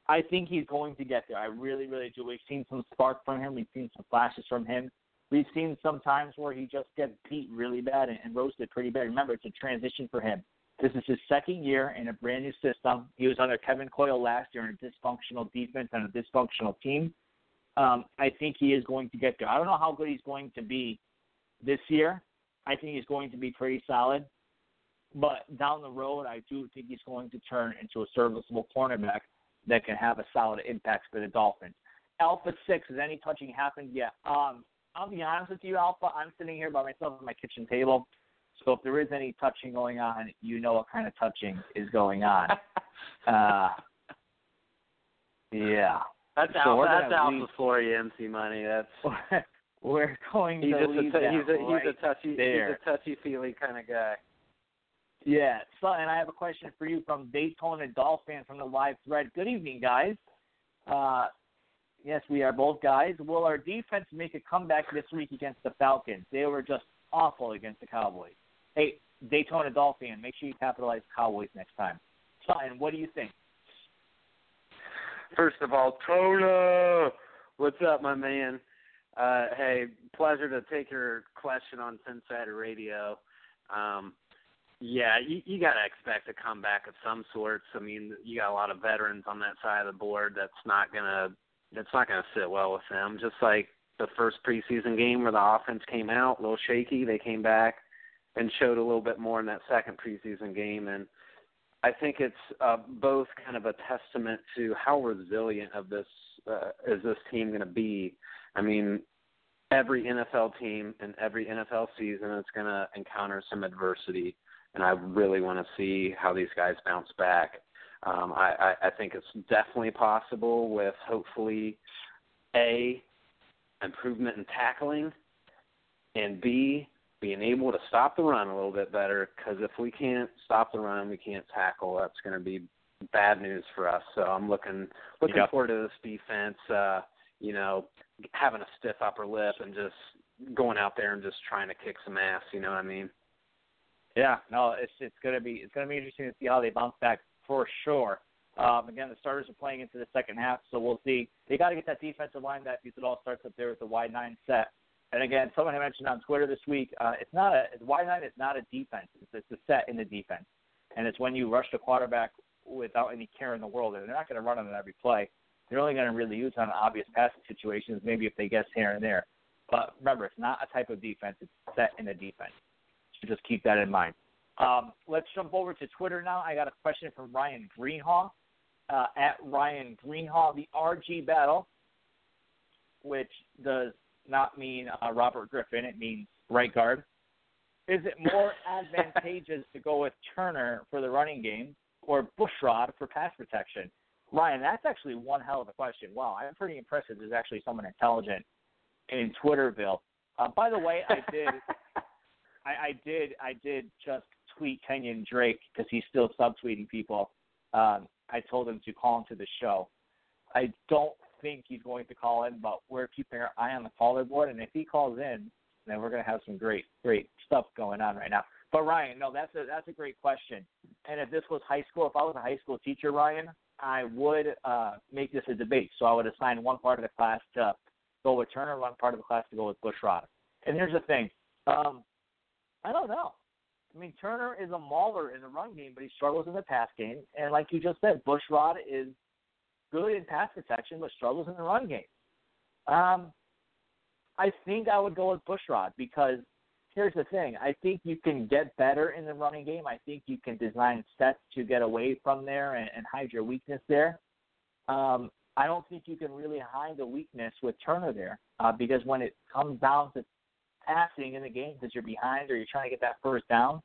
I think he's going to get there. I really, really do. We've seen some spark from him. We've seen some flashes from him. We've seen some times where he just gets beat really bad and, and roasted pretty bad. Remember, it's a transition for him. This is his second year in a brand new system. He was under Kevin Coyle last year in a dysfunctional defense and a dysfunctional team. Um, I think he is going to get there. I don't know how good he's going to be this year. I think he's going to be pretty solid. But down the road, I do think he's going to turn into a serviceable cornerback that can have a solid impact for the Dolphins. Alpha six, has any touching happened yet? Um, I'll be honest with you, Alpha. I'm sitting here by myself at my kitchen table, so if there is any touching going on, you know what kind of touching is going on. uh, yeah. That's So we're That's alpha leave- for you, MC Money. That's We're going he's to just a leave t- that he's a right he's a touchy there. he's a touchy feely kind of guy. Yeah. So, and I have a question for you from Daytona Dolphin from the live thread. Good evening, guys. Uh, yes, we are both guys. Will our defense make a comeback this week against the Falcons? They were just awful against the Cowboys. Hey, Daytona Dolphin, make sure you capitalize Cowboys next time. Sutton, what do you think? First of all, Tona, what's up, my man? Uh, hey, pleasure to take your question on Phinsider Radio. Um, yeah, you, you got to expect a comeback of some sorts. I mean, you got a lot of veterans on that side of the board. That's not gonna that's not gonna sit well with them. Just like the first preseason game where the offense came out a little shaky, they came back and showed a little bit more in that second preseason game, and I think it's uh, both kind of a testament to how resilient of this uh, is this team going to be. I mean, every NFL team in every NFL season is going to encounter some adversity, and I really want to see how these guys bounce back. Um, I, I, I think it's definitely possible with hopefully a improvement in tackling, and B being able to stop the run a little bit better because if we can't stop the run, we can't tackle. That's going to be bad news for us. So I'm looking looking Yep. forward to this defense. Uh, you know, having a stiff upper lip and just going out there and just trying to kick some ass. You know what I mean? Yeah, no, it's it's gonna be it's gonna be interesting to see how they bounce back for sure. Um, again, the starters are playing into the second half, so we'll see. They got to get that defensive line back because it all starts up there with the wide nine set. And again, someone had mentioned on Twitter this week, uh, it's not a wide nine is not a defense. It's, it's a set in the defense, and it's when you rush the quarterback without any care in the world. And they're not going to run on every play. They're only going to really use on obvious passing situations, maybe if they guess here and there. But remember, it's not a type of defense. It's set in the defense. So just keep that in mind. Um, let's jump over to Twitter now. I got a question from Ryan Greenhaw uh, at Ryan Greenhaw. The RG battle, which does not mean uh, Robert Griffin, it means right guard. Is it more advantageous to go with Turner for the running game or Bushrod for pass protection? Ryan, that's actually one hell of a question. Wow, I'm pretty impressed that there's actually someone intelligent in Twitterville. Uh, by the way, I did, I, I did, I did just tweet Kenyon Drake because he's still subtweeting people. Um, I told him to call into the show. I don't think he's going to call in, but we're keeping our eye on the caller board, and if he calls in, then we're going to have some great, great stuff going on right now. But Ryan, no, that's a that's a great question. And if this was high school, if I was a high school teacher, Ryan, I would uh, make this a debate. So I would assign one part of the class to go with Turner, one part of the class to go with Bushrod. And here's the thing, um, I don't know. I mean, Turner is a mauler in the run game, but he struggles in the pass game. And like you just said, Bushrod is good in pass protection, but struggles in the run game. Um, I think I would go with Bushrod because here's the thing. I think you can get better in the running game. I think you can design sets to get away from there and, and hide your weakness there. Um, I don't think you can really hide the weakness with Turner there uh, because when it comes down to passing in the game because you're behind or you're trying to get that first down,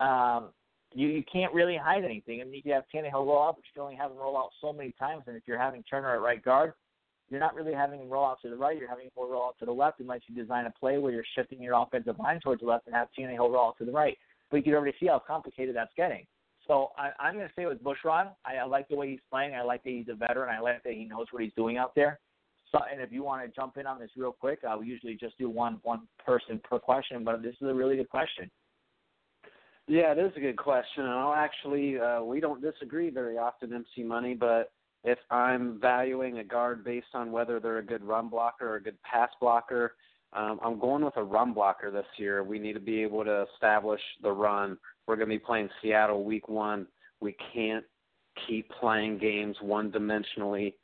um, you you can't really hide anything. I mean, you have Tannehill roll out, but you can only have him roll out so many times. And if you're having Turner at right guard, you're not really having him roll out to the right. You're having him roll out to the left, unless you design a play where you're shifting your offensive line towards the left and have Tannehill roll out to the right. But you can already see how complicated that's getting. So I, I'm going to say with Bushrod, I, I like the way he's playing. I like that he's a veteran. I like that he knows what he's doing out there. So, and if you want to jump in on this real quick, we usually just do one one person per question, but this is a really good question. Yeah, it is a good question. And I'll actually, uh, we don't disagree very often, MC Money, but if I'm valuing a guard based on whether they're a good run blocker or a good pass blocker, um, I'm going with a run blocker this year. We need to be able to establish the run. We're going to be playing Seattle week one. We can't keep playing games one dimensionally.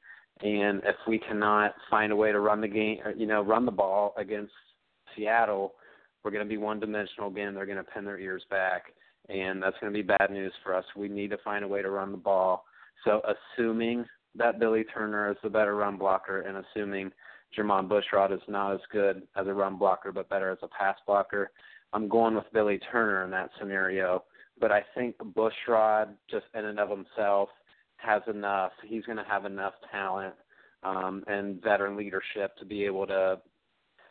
And if we cannot find a way to run the game, you know, run the ball against Seattle, we're going to be one dimensional again. They're going to pin their ears back, and that's going to be bad news for us. We need to find a way to run the ball. So, assuming that Billy Turner is the better run blocker, and assuming Jermon Bushrod is not as good as a run blocker but better as a pass blocker, I'm going with Billy Turner in that scenario. But I think Bushrod, just in and of himself, has enough. He's going to have enough talent um, and veteran leadership to be able to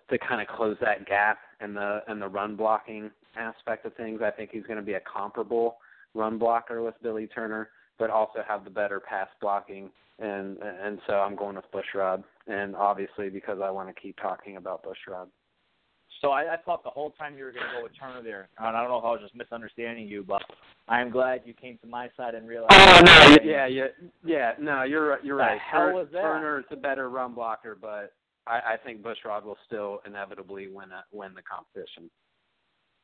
to kind of close that gap and the and the run blocking aspect of things. I think he's going to be a comparable run blocker with Billy Turner, but also have the better pass blocking. And and so I'm going with Bushrod, and obviously because I want to keep talking about Bushrod. So I, I thought the whole time you were going to go with Turner there, and I don't know if I was just misunderstanding you, but I'm glad you came to my side and realized. Oh no, yeah, yeah, yeah. No, you're you're the right. Hell was that? Turner is a better run blocker, but I, I think Bushrod will still inevitably win a, win the competition.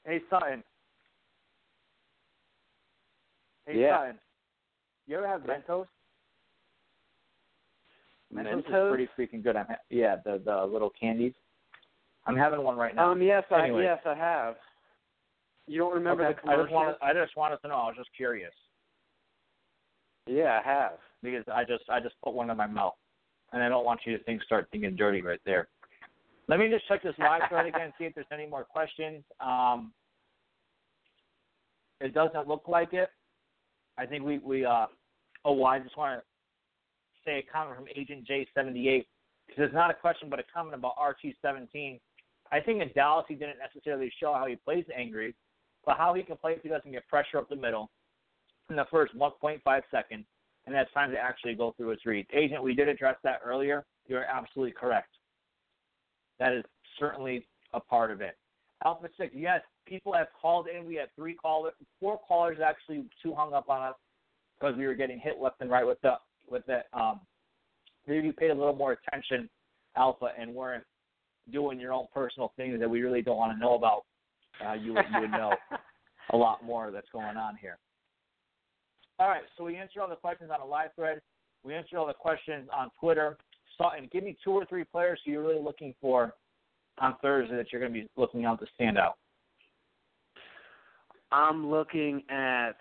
Hey Sutton. Hey Yeah. Sutton. You ever have Mentos? Mentos, Mentos? is pretty freaking good. I'm ha- yeah, the the little candies. I'm having one right now. Um, yes, Anyway. I yes I have. You don't remember okay. the commercial? I just wanted I just wanted to know. I was just curious Yeah, I have. because I just I just put one in my mouth, and I don't want you to think start thinking dirty right there. Let me just check this live thread again, see if there's any more questions. Um, it doesn't look like it. I think we we uh oh well, I just want to say a comment from Agent J78 because it's not a question but a comment about RT17. I think in Dallas he didn't necessarily show how he plays angry, but how he can play if he doesn't get pressure up the middle in the first 1.5 seconds, and has time to actually go through his read. Agent, we did address that earlier. You're absolutely correct. That is certainly a part of it. Alpha Six, yes, people have called in. We had three callers, four callers actually. Two hung up on us because we were getting hit left and right with the with the. Um, maybe you paid a little more attention, Alpha, and weren't doing your own personal things that we really don't want to know about. Uh, you would you would know a lot more that's going on here. All right, so we answered all the questions on a live thread. We answered all the questions on Twitter. Sutton, give me two or three players who you're really looking for on Thursday that you're going to be looking out to stand out. I'm looking at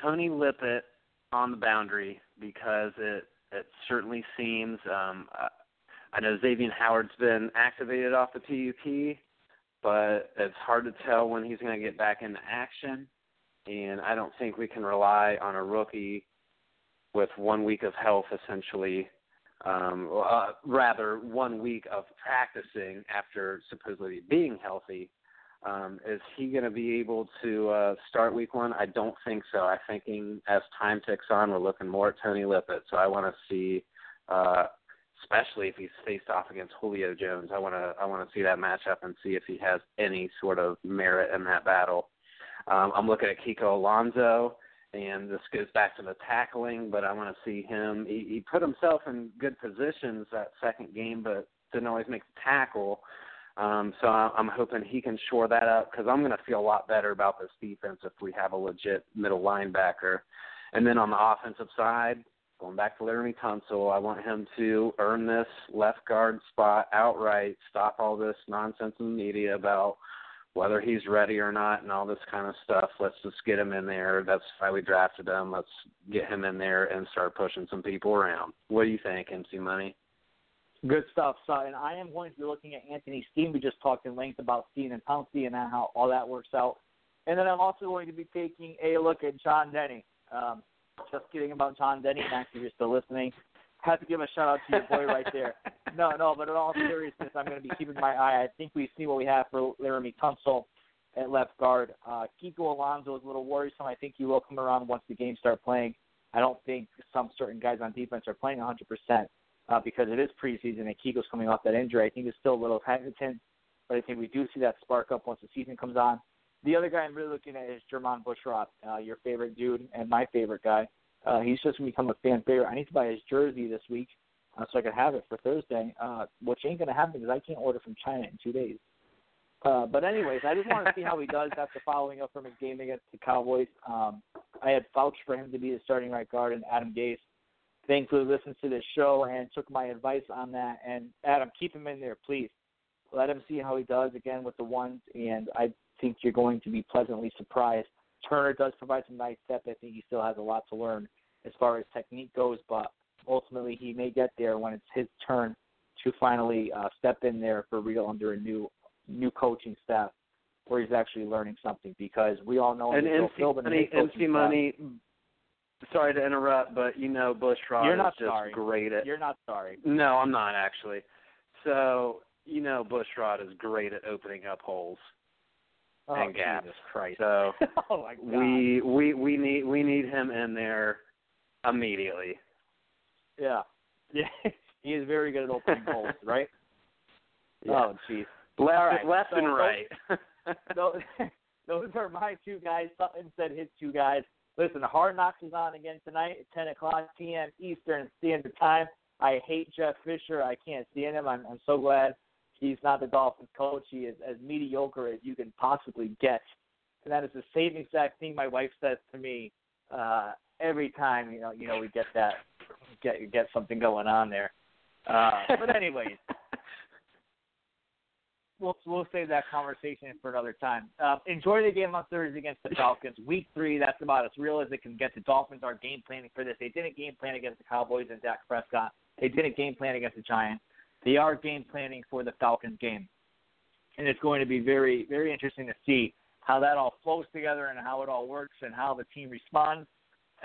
Tony Lippett on the boundary because it it certainly seems. Um, I know Xavier Howard's been activated off the PUP, but it's hard to tell when he's going to get back into action. And I don't think we can rely on a rookie with one week of health essentially um, uh, rather one week of practicing after supposedly being healthy. Um, is he going to be able to uh, start week one? I don't think so. I'm thinking as time ticks on, we're looking more at Tony Lippett. So I want to see, uh, especially if he's faced off against Julio Jones, I want to I want to see that matchup and see if he has any sort of merit in that battle. Um, I'm looking at Kiko Alonso and this goes back to the tackling, but I want to see him. He, he put himself in good positions that second game, but didn't always make the tackle. Um, so I'm hoping he can shore that up because I'm going to feel a lot better about this defense if we have a legit middle linebacker. And then on the offensive side, going back to Laremy Tunsil, I want him to earn this left guard spot outright, stop all this nonsense in the media about whether he's ready or not and all this kind of stuff. Let's just get him in there. That's why we drafted him. Let's get him in there and start pushing some people around. What do you think, MC Money? Good stuff. And I am going to be looking at Anthony Steen. We just talked in length about Steen and Pouncey and how all that works out. And then I'm also going to be taking a look at John Denny. Um, just kidding about John Denny. Max, if you're still listening, have to give a shout out to your boy right there. No, no, but in all seriousness, I'm going to be keeping my eye. I think we see what we have for Laremy Tunsil at left guard. Uh, Kiko Alonso is a little worrisome. I think he will come around once the games start playing. I don't think some certain guys on defense are playing 100% uh, because it is preseason and Kiko's coming off that injury. I think he's still a little hesitant, but I think we do see that spark up once the season comes on. The other guy I'm really looking at is Jermon Bushrod, uh, your favorite dude and my favorite guy. Uh, he's just going to become a fan favorite. I need to buy his jersey this week uh, so I can have it for Thursday, uh, which ain't going to happen because I can't order from China in two days. Uh, but anyways, I just want to see how he does after following up from his game against the Cowboys. Um, I had vouched for him to be the starting right guard, and Adam Gase thankfully listened to this show and took my advice on that. And Adam, keep him in there, please. Let him see how he does again with the ones, and I think you're going to be pleasantly surprised. Turner does provide some nice depth. I think he still has a lot to learn as far as technique goes, but ultimately he may get there when it's his turn to finally uh, step in there for real under a new new coaching staff where he's actually learning something because we all know and MC Money, MC Money. Sorry to interrupt, but you know Bushrod You're not is just sorry. great at. You're not sorry. No, I'm not actually. So you know Bushrod is great at opening up holes oh, and gaps. Jesus Christ. So oh my God. we we we need we need him in there immediately. Yeah. Yeah. he is very good at opening holes, right? Yeah. Oh, jeez. Left, All right, left so and right. those, those are my two guys. Sutton said his two guys. Listen, the Hard Knocks is on again tonight at 10 o'clock p.m. Eastern Standard Time. I hate Jeff Fisher. I can't stand him. I'm, I'm so glad he's not the Dolphins coach. He is as mediocre as you can possibly get. And that is the same exact thing my wife says to me uh, every time you know you know we get that get get something going on there. Uh, but anyways, we'll we'll save that conversation for another time. Uh, enjoy the game on Thursday against the Falcons. Week three, that's about as real as it can get. The Dolphins are game planning for this. They didn't game plan against the Cowboys and Dak Prescott. They didn't game plan against the Giants. They are game planning for the Falcons game, and it's going to be very very interesting to see how that all flows together and how it all works and how the team responds.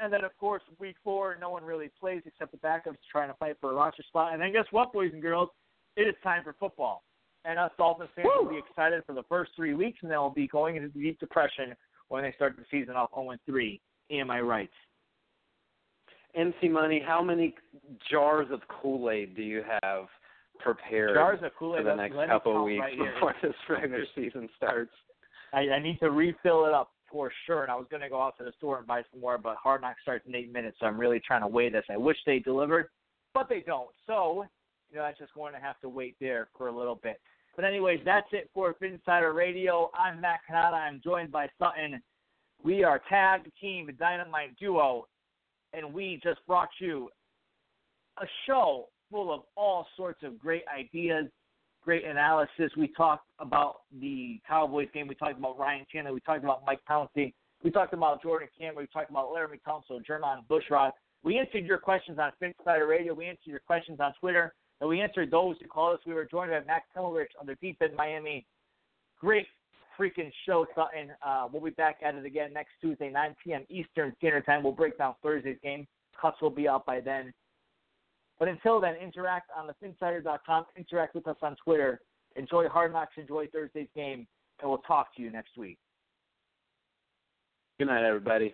And then, of course, week four, no one really plays except the backups trying to fight for a roster spot. And then, guess what, boys and girls? It is time for football. And us Dolphins fans will be excited for the first three weeks, and then we'll be going into deep depression when they start the season off 0 3. Am I right? MC Money, how many jars of Kool Aid do you have prepared Jars of Kool-Aid, for the next couple weeks right here. before this regular season starts? I, I need to refill it up for sure. And I was going to go out to the store and buy some more, but Hard Knock starts in eight minutes, so I'm really trying to weigh this. I wish they delivered, but they don't. So, you know, I'm just going to have to wait there for a little bit. But anyways, that's it for Phinsider Radio. I'm Matt Canada. I'm joined by Sutton. We are tag team Dynamite Duo, and we just brought you a show full of all sorts of great ideas, great analysis. We talked about the Cowboys game. We talked about Ryan Tannehill. We talked about Mike Pouncey. We talked about Jordan Cameron. We talked about Laremy Tunsil, Jermon Bushrod. We answered your questions on Phinsider Radio. We answered your questions on Twitter. And we answered those who called us. We were joined by Max Himmelrich on the Deep End Miami. Great freaking show, Sutton. Uh, we'll be back at it again next Tuesday, 9 p.m. Eastern Standard Time. We'll break down Thursday's game. cuts will be out by then. But until then, interact on thephinsider.com, interact with us on Twitter. Enjoy Hard Knocks, enjoy Thursday's game, and we'll talk to you next week. Good night, everybody.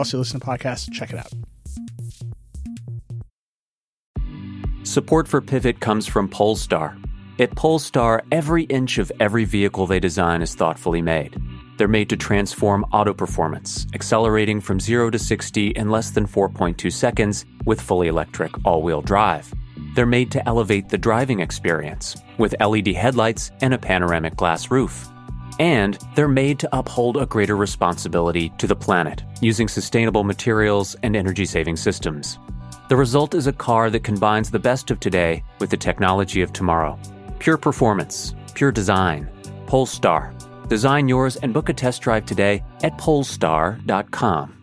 else you listen to podcasts, check it out. Support for Pivot comes from Polestar. At Polestar, every inch of every vehicle they design is thoughtfully made. They're made to transform auto performance, accelerating from 0 to 60 in less than 4.2 seconds with fully electric all wheel drive. They're made to elevate the driving experience with LED headlights and a panoramic glass roof. And they're made to uphold a greater responsibility to the planet using sustainable materials and energy saving systems. The result is a car that combines the best of today with the technology of tomorrow. Pure performance, pure design. Polestar. Design yours and book a test drive today at polestar.com.